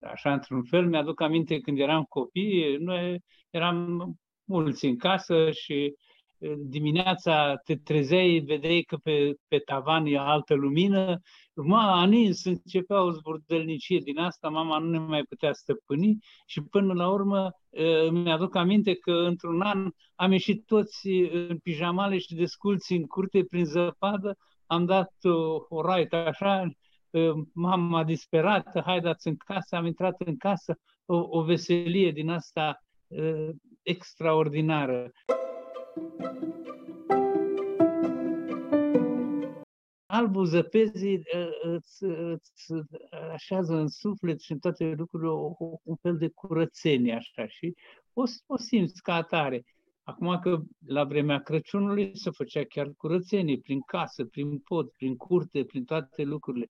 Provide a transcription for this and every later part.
Așa, într-un fel, mi-aduc aminte când eram copii, noi eram mulți în casă și dimineața te trezeai, vedeai că pe, pe tavan e altă lumină, m-a anins, începea o zburdelnicie din asta, mama nu ne mai putea stăpâni și până la urmă mi-aduc aminte că într-un an am ieșit toți în pijamale și desculți în curte prin zăpadă, am dat o, o raită așa, mama disperată, haideți în casă, am intrat în casă, o, o veselie din asta uh, extraordinară. Albul zăpezii îți, îți așează în suflet și în toate lucrurile o, un fel de curățenie așa și o, o simți ca atare. Acum că la vremea Crăciunului se făcea chiar curățenie prin casă, prin pod, prin curte, prin toate lucrurile.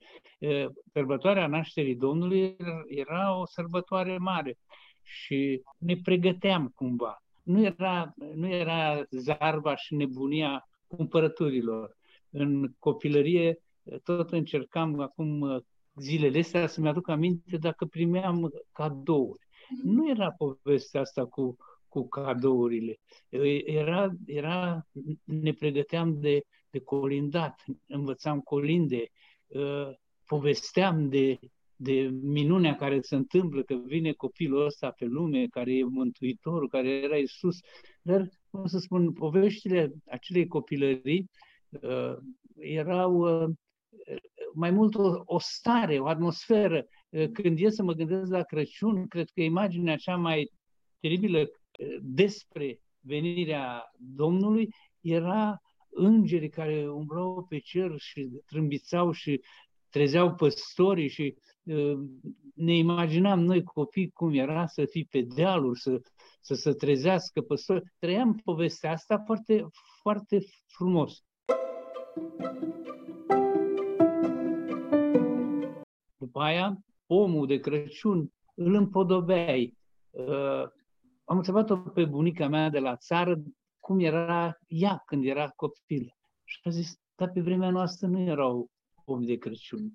Sărbătoarea nașterii Domnului era o sărbătoare mare și ne pregăteam cumva. Nu era, nu era zarba și nebunia cumpărăturilor. În copilărie tot încercam acum zilele astea să-mi aduc aminte dacă primeam cadouri. Nu era povestea asta cu cu cadourile. Era, era, ne pregăteam de, de colindat, învățam colinde, ă, povesteam de, de minunea care se întâmplă, că vine copilul ăsta pe lume, care e Mântuitorul, care era Isus. Dar, cum să spun, poveștile acelei copilării uh, erau uh, mai mult o, o stare, o atmosferă. Uh, când e să mă gândesc la Crăciun, cred că imaginea cea mai teribilă despre venirea Domnului era îngerii care umblau pe cer și trâmbițau și trezeau păstorii și uh, ne imaginam noi copii cum era să fii pe dealuri, să, să se trezească păstori. Trăiam povestea asta foarte, foarte frumos. După aia, omul de Crăciun îl împodobeai. Uh, am întrebat-o pe bunica mea de la țară cum era ea când era copil. Și a zis, dar pe vremea noastră nu erau om de Crăciun.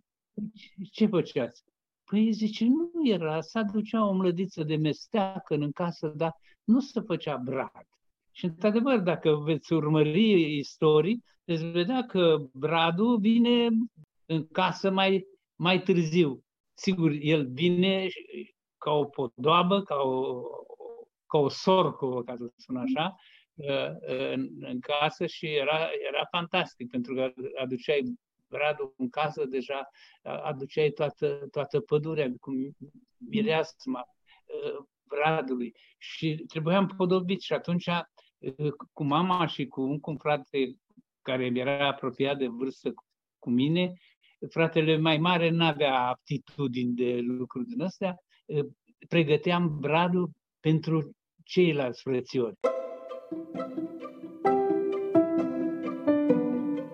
Ce făceați? Păi zice, nu era, să aducea o mlădiță de mesteacă în casă, dar nu se făcea brad. Și într-adevăr, dacă veți urmări istorii, veți vedea că bradul vine în casă mai, mai târziu. Sigur, el vine ca o podoabă, ca o, ca o sorcă, ca să spun așa, uh, în, în casă și era, era fantastic, pentru că aduceai bradul în casă, deja aduceai toată, toată pădurea cu mireasma uh, bradului. Și trebuia împodobit și atunci uh, cu mama și cu un cum frate care era apropiat de vârstă cu mine, fratele mai mare nu avea aptitudini de lucruri din astea, pregăteam bradul pentru ceilalți frățiori.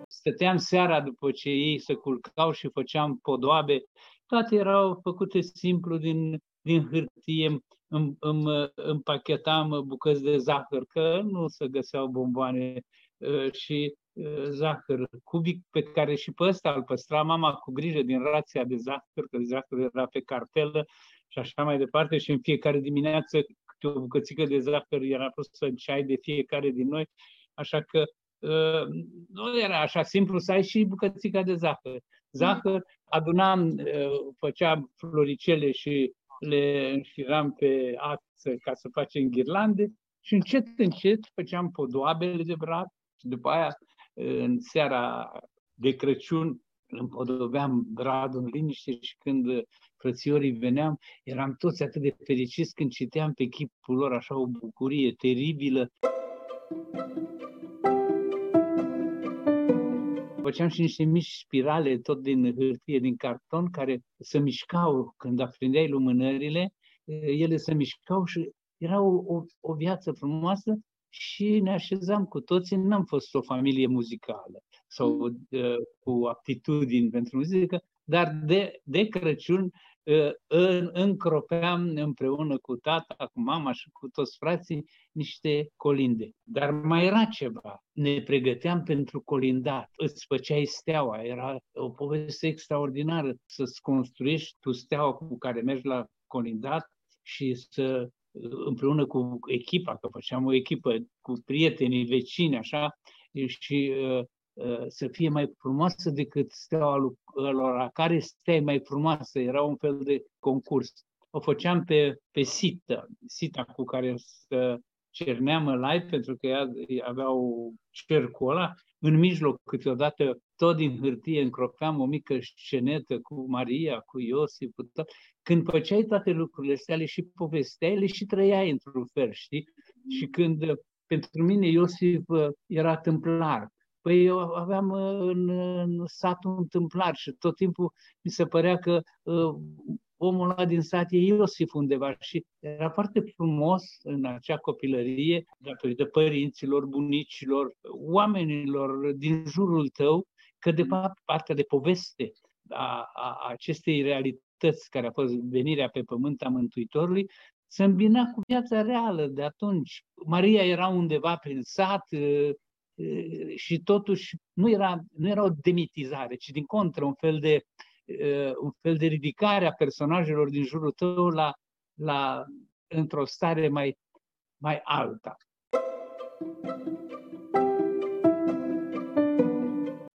Stăteam seara după ce ei se culcau și făceam podoabe. Toate erau făcute simplu din, din hârtie. Îmi, îmi împachetam bucăți de zahăr, că nu se găseau bomboane uh, și uh, zahăr cubic pe care și pe ăsta îl păstra mama cu grijă din rația de zahăr, că zahăr era pe cartelă și așa mai departe și în fiecare dimineață câte o bucățică de zahăr era pusă în ceai de fiecare din noi, așa că uh, nu era așa simplu să ai și bucățica de zahăr. Zahăr adunam, uh, făceam floricele și le înșiram pe ață ca să facem ghirlande și încet, încet făceam podoabele de brad și după aia, în seara de Crăciun, împodobeam bradul în liniște și când frățiorii veneam, eram toți atât de fericiți când citeam pe chipul lor așa o bucurie teribilă. Făceam și niște mici spirale tot din hârtie, din carton, care se mișcau când aprindeai lumânările, ele se mișcau și era o, o, o viață frumoasă și ne așezam cu toții. N-am fost o familie muzicală sau uh, cu aptitudini pentru muzică, dar de, de Crăciun încropeam împreună cu tata, cu mama și cu toți frații niște colinde. Dar mai era ceva. Ne pregăteam pentru colindat. Îți făceai steaua. Era o poveste extraordinară să-ți construiești tu steaua cu care mergi la colindat și să împreună cu echipa, că făceam o echipă cu prietenii, vecini, așa, și uh, uh, să fie mai frumoasă decât steaua lor, care stea mai frumoasă, era un fel de concurs. O făceam pe, pe sită, sita cu care să cerneam live, pentru că ea aveau cercul ăla, în mijloc câteodată tot din hârtie încropeam o mică scenetă cu Maria, cu Iosif, cu tot. Când făceai toate lucrurile astea, le și povesteai, le și trăiai într-un fel, știi? Și când, pentru mine, Iosif uh, era tâmplar. Păi eu aveam uh, în, în satul un tâmplar și tot timpul mi se părea că uh, omul ăla din sat e Iosif undeva și era foarte frumos în acea copilărie, datorită părinților, bunicilor, oamenilor din jurul tău, că de fapt partea de poveste a, a acestei realități care a fost venirea pe pământ a Mântuitorului, se îmbina cu viața reală de atunci. Maria era undeva prin sat și totuși nu era, nu era o demitizare, ci din contră un fel de Uh, un fel de ridicare a personajelor din jurul tău la, la într-o stare mai, mai alta.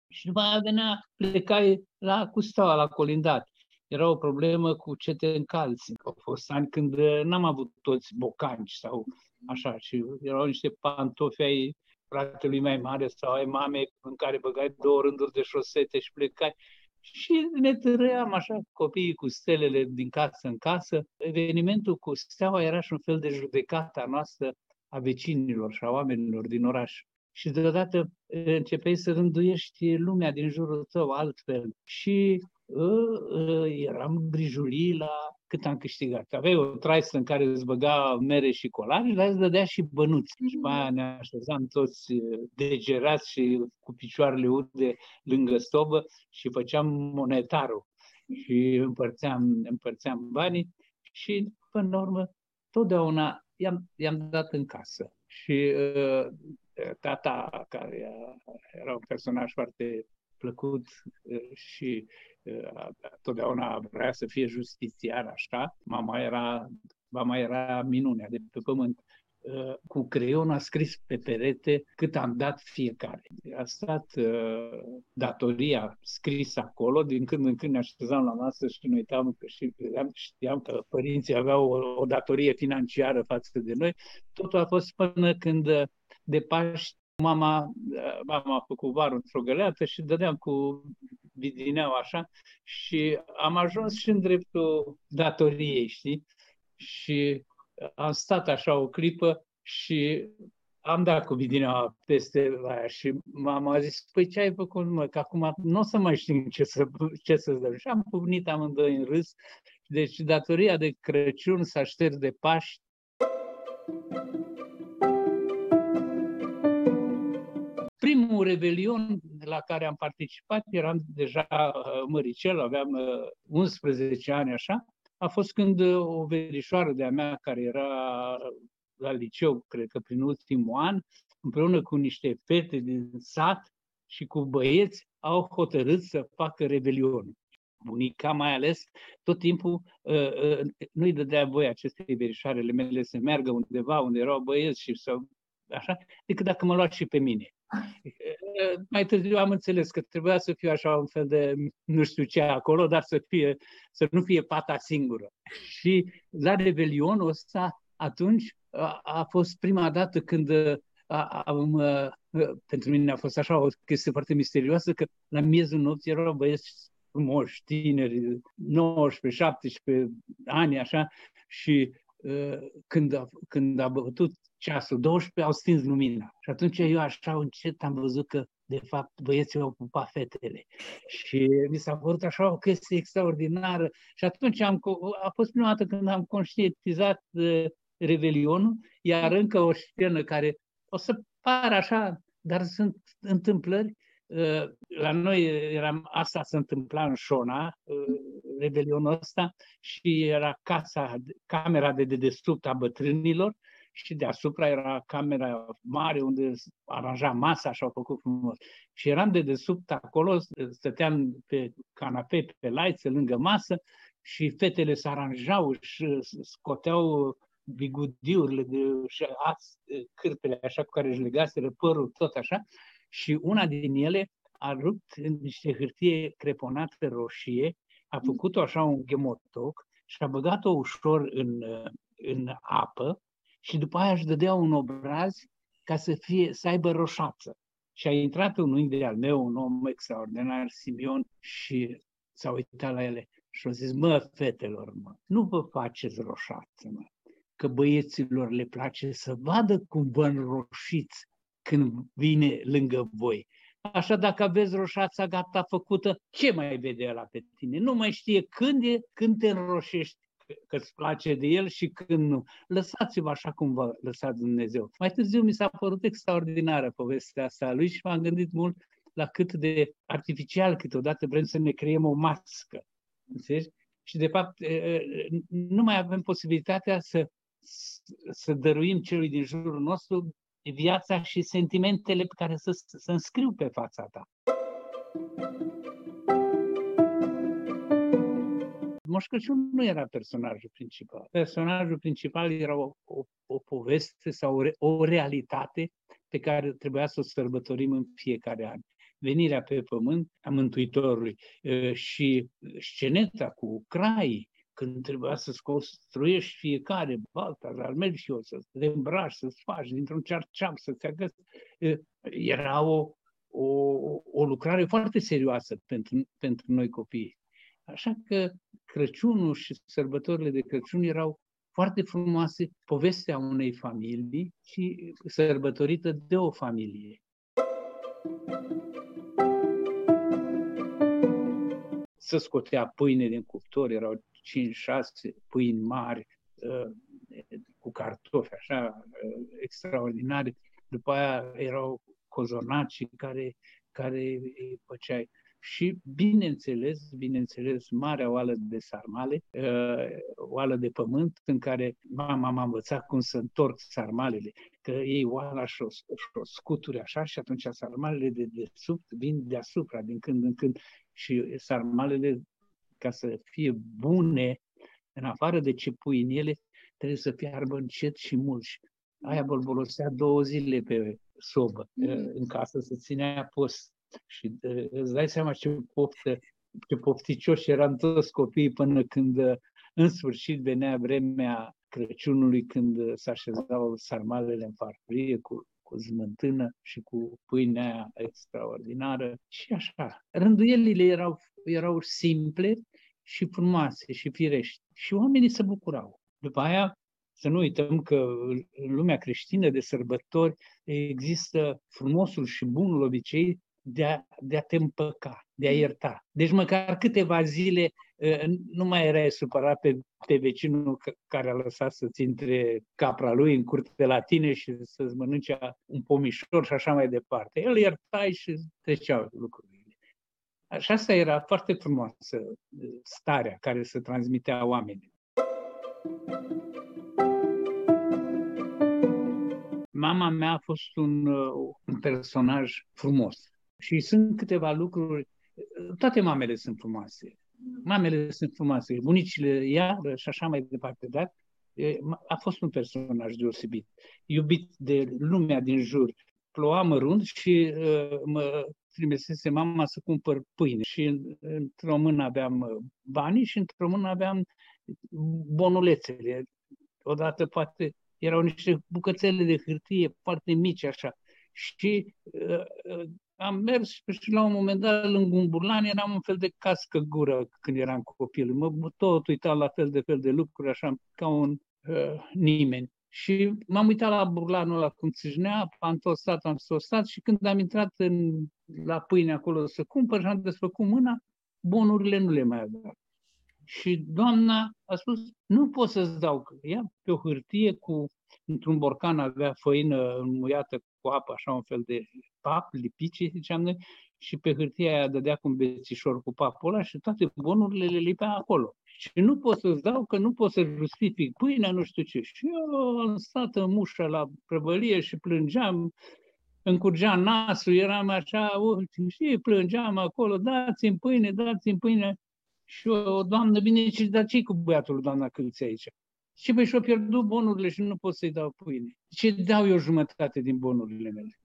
Și după aia venea, plecai la Custaua, la Colindat. Era o problemă cu ce te încalți. Au fost ani când uh, n-am avut toți bocanci sau așa, și erau niște pantofi ai fratelui mai mare sau ai mamei în care băgai două rânduri de șosete și plecai. Și ne târâiam așa copiii cu stelele din casă în casă. Evenimentul cu steaua era și un fel de judecată noastră a vecinilor și a oamenilor din oraș. Și deodată începeai să rânduiești lumea din jurul tău altfel. Și uh, uh, eram grijulii la cât am câștigat. Aveai o traisă în care îți băga mere și colari, dar îți dădea și bănuți. Și mai aia ne așezam toți degerați și cu picioarele ude lângă stobă și făceam monetarul și împărțeam, împărțeam banii și, până la urmă, totdeauna i-am, i-am dat în casă. Și uh, tata, care era un personaj foarte plăcut uh, și uh, totdeauna vrea să fie justițiar așa. Mama era, mama era minunea de pe pământ. Uh, cu creion a scris pe perete cât am dat fiecare. A stat datoria scrisă acolo, din când în când ne așezam la masă și ne uitam că și vedeam, știam că părinții aveau o, o datorie financiară față de noi. Totul a fost până când de Paști Mama, mama a făcut varul într-o găleată și dădeam cu bidineau așa și am ajuns și în dreptul datoriei, știi? Și am stat așa o clipă și am dat cu bidineaua peste aia și mama a zis, păi ce ai făcut, mă, că acum nu o să mai știm ce, să, ce să-ți dăm. Și am puvnit amândoi în râs. Deci datoria de Crăciun s-a șters de Paști primul revelion la care am participat, eram deja uh, măricel, aveam 11 uh, ani așa, a fost când uh, o verișoară de-a mea care era la liceu, cred că prin ultimul an, împreună cu niște fete din sat și cu băieți, au hotărât să facă revelion. Bunica mai ales, tot timpul nu-i dădea voie acestei verișoarele mele să meargă undeva unde erau băieți și să așa, decât dacă mă lua și pe mine. Mai târziu am înțeles că trebuia să fie așa un fel de nu știu ce acolo, dar să, fie, să nu fie pata singură. Și la Revelionul ăsta, atunci, a, a fost prima dată când am, pentru mine a fost așa o chestie foarte misterioasă, că la miezul nopții erau băieți frumoși, tineri, 19-17 ani, așa, și când a, când a bătut ceasul 12, au stins lumina. Și atunci eu așa încet am văzut că de fapt băieții au pupat fetele. Și mi s-a părut așa o chestie extraordinară. Și atunci am, a fost prima dată când am conștientizat uh, Revelionul, iar încă o scenă care o să pară așa, dar sunt întâmplări. Uh, la noi eram, asta se întâmpla în Șona, uh, revelionul ăsta și era casa, camera de dedesubt a bătrânilor și deasupra era camera mare unde aranja masa și au făcut frumos. Și eram de desubt acolo, stăteam pe canapee, pe laiță, lângă masă și fetele se aranjau și scoteau bigudiurile de, și ați, cârpele așa cu care își legaseră părul, tot așa. Și una din ele a rupt în niște hârtie creponată roșie, a făcut-o așa un gemotoc și a băgat-o ușor în, în apă și după aia își dădea un obraz ca să, fie, să aibă roșață. Și a intrat un unghi de al meu, un om extraordinar, Simion, și s-a uitat la ele și a zis, mă, fetelor, mă, nu vă faceți roșață, mă, că băieților le place să vadă cum vă înroșiți când vine lângă voi. Așa dacă aveți roșața gata făcută, ce mai vede la pe tine? Nu mai știe când e, când te înroșești că îți place de el și când nu. Lăsați-vă așa cum vă lăsați Dumnezeu. Mai târziu mi s-a părut extraordinară povestea asta lui și m-am gândit mult la cât de artificial câteodată vrem să ne creăm o mască. Înțelegi? Și de fapt nu mai avem posibilitatea să, să dăruim celui din jurul nostru viața și sentimentele pe care să, să înscriu pe fața ta. Moș Crăciun nu era personajul principal. Personajul principal era o, o, o poveste sau o, re, o realitate pe care trebuia să o sărbătorim în fiecare an. Venirea pe pământ a Mântuitorului și sceneta cu craii, când trebuia să-ți construiești fiecare balta, dar mergi și eu să te îmbraci, să-ți faci dintr-un cearceap, să-ți agăți. Era o, o, o lucrare foarte serioasă pentru, pentru noi copii. Așa că Crăciunul și sărbătorile de Crăciun erau foarte frumoase, povestea unei familii și sărbătorită de o familie. Să scotea pâine din cuptor, erau 5-6 pâini mari uh, cu cartofi, așa, uh, extraordinare. După aia erau cozonaci care, care îi făceai și, bineînțeles, bineînțeles, marea oală de sarmale, uh, oală de pământ, în care mama m-a învățat cum să întorc sarmalele, că ei oala și o, și o scuturi așa și atunci sarmalele de desubt vin deasupra din când în când și sarmalele, ca să fie bune, în afară de ce pui în ele, trebuie să fiarbă încet și mulți. Aia bolbolosea două zile pe sobă, mm. în casă, să ținea post și uh, îți dai seama ce poftă, ce pofticioși eram toți copiii până când în sfârșit venea vremea Crăciunului când se așezau sarmalele în farfurie cu, cu zmântână și cu pâinea extraordinară și așa. Rânduielile erau, erau simple și frumoase și firești și oamenii se bucurau. După aia să nu uităm că în lumea creștină de sărbători există frumosul și bunul obicei de a, de a te împăca, de a mm. ierta. Deci măcar câteva zile ă, nu mai erai supărat pe, pe vecinul care a lăsat să-ți intre capra lui în curte la tine și să-ți mănânce un pomișor și așa mai departe. El iertai și treceau lucrurile. Și asta era foarte frumoasă starea care se transmitea oamenilor. Mama mea a fost un, un personaj frumos și sunt câteva lucruri, toate mamele sunt frumoase. Mamele sunt frumoase, bunicile iară și așa mai departe, dar a fost un personaj deosebit, iubit de lumea din jur. Ploua mărunt și uh, mă trimisese mama să cumpăr pâine și într-o mână aveam banii și într-o mână aveam bonulețele. Odată poate erau niște bucățele de hârtie foarte mici așa. Și uh, am mers și la un moment dat lângă un burlan eram un fel de cască gură când eram copil. Mă tot uitam la fel de fel de lucruri, așa ca un uh, nimeni. Și m-am uitat la burlanul ăla cum țâșnea, am tostat, am tostat și când am intrat în, la pâine acolo să cumpăr și am desfăcut mâna, bonurile nu le mai aveam. Și doamna a spus, nu pot să-ți dau, că ia pe o hârtie cu, într-un borcan avea făină înmuiată cu apă, așa un fel de pap, lipici, ziceam noi, și pe hârtia aia dădea cu un bețișor cu papul ăla și toate bonurile le lipea acolo. Și nu pot să-ți dau că nu pot să justific pâinea, nu știu ce. Și eu am stat în mușă la prăvălie și plângeam, încurgea nasul, eram așa, ultim, și plângeam acolo, dați-mi pâine, dați-mi pâine. Și o doamnă, bine, și dar ce cu băiatul, doamna Câlți aici? Și păi și-o pierdut bonurile și nu pot să-i dau pâine. Ce dau eu jumătate din bonurile mele?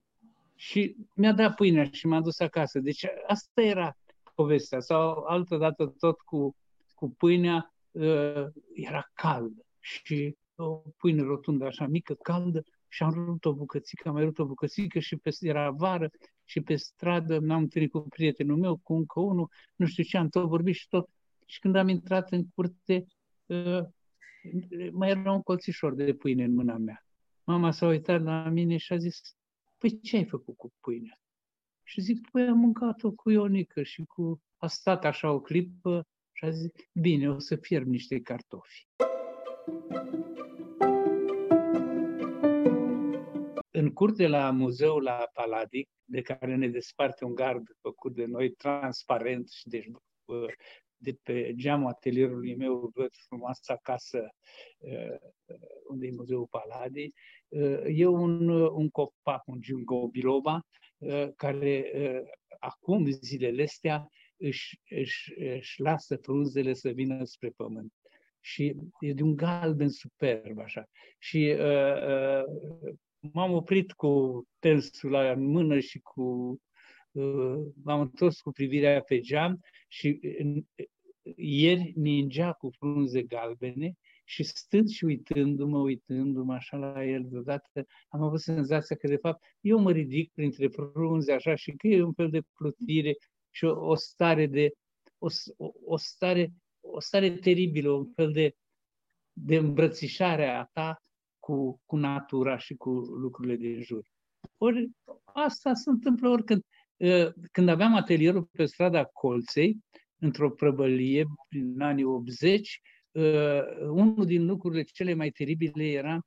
Și mi-a dat pâinea și m-a dus acasă. Deci asta era povestea. Sau altă dată tot cu, cu pâinea, uh, era caldă și o pâine rotundă așa mică, caldă, și am rupt o bucățică, am mai rupt o bucățică și pe, era vară și pe stradă m-am întâlnit cu prietenul meu, cu încă unul, nu știu ce, am tot vorbit și tot. Și când am intrat în curte, uh, mai era un colțișor de pâine în mâna mea. Mama s-a uitat la mine și a zis, păi ce ai făcut cu pâinea? Și zic, păi am mâncat-o cu Ionică și cu... A stat așa o clipă și a zis, bine, o să fierb niște cartofi. În curte la muzeul la Paladic, de care ne desparte un gard făcut de noi, transparent și deci de pe geamul atelierului meu văd frumoasa casă uh, unde e Muzeul Paladii. Uh, e un, un copac, un giungo biloba, uh, care acum, zilele astea, își, își, își lasă frunzele să vină spre pământ. Și e de un galben superb, așa. Și uh, uh, m-am oprit cu tensul la mână și cu m-am întors cu privirea pe geam și ieri ningea cu frunze galbene și stând și uitându-mă, uitându-mă așa la el deodată, am avut senzația că de fapt eu mă ridic printre frunze așa și că e un fel de plutire și o, o stare de o, o, stare o stare teribilă, un fel de, de îmbrățișare a ta cu, cu natura și cu lucrurile din jur. Ori asta se întâmplă oricând. Ă, când aveam atelierul pe strada Colței, într-o prăbălie prin anii 80, ă, unul din lucrurile cele mai teribile era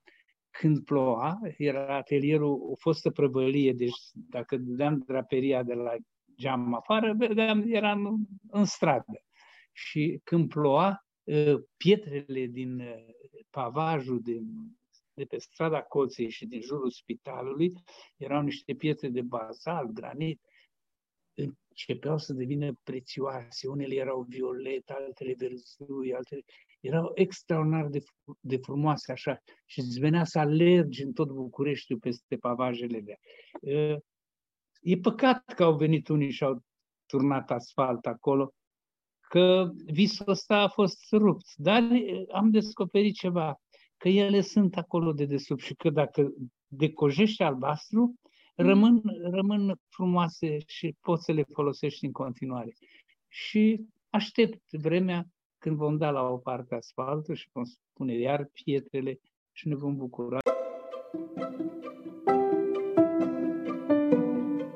când ploua, era atelierul, o fostă prăbălie, deci dacă dădeam draperia de la geam afară, vedeam, eram în stradă. Și când ploua, ă, pietrele din pavajul din de pe strada Colței și din jurul spitalului erau niște pietre de bazalt, granit, începeau să devină prețioase. Unele erau violete, altele verzui, altele erau extraordinar de, de frumoase așa și îți venea să alergi în tot Bucureștiul peste pavajele alea. E păcat că au venit unii și au turnat asfalt acolo, că visul ăsta a fost rupt. Dar am descoperit ceva că ele sunt acolo de desubt și că dacă decojești albastru, mm. rămân, rămân frumoase și poți să le folosești în continuare. Și aștept vremea când vom da la o parte asfaltul și vom spune iar pietrele și ne vom bucura. Thank you.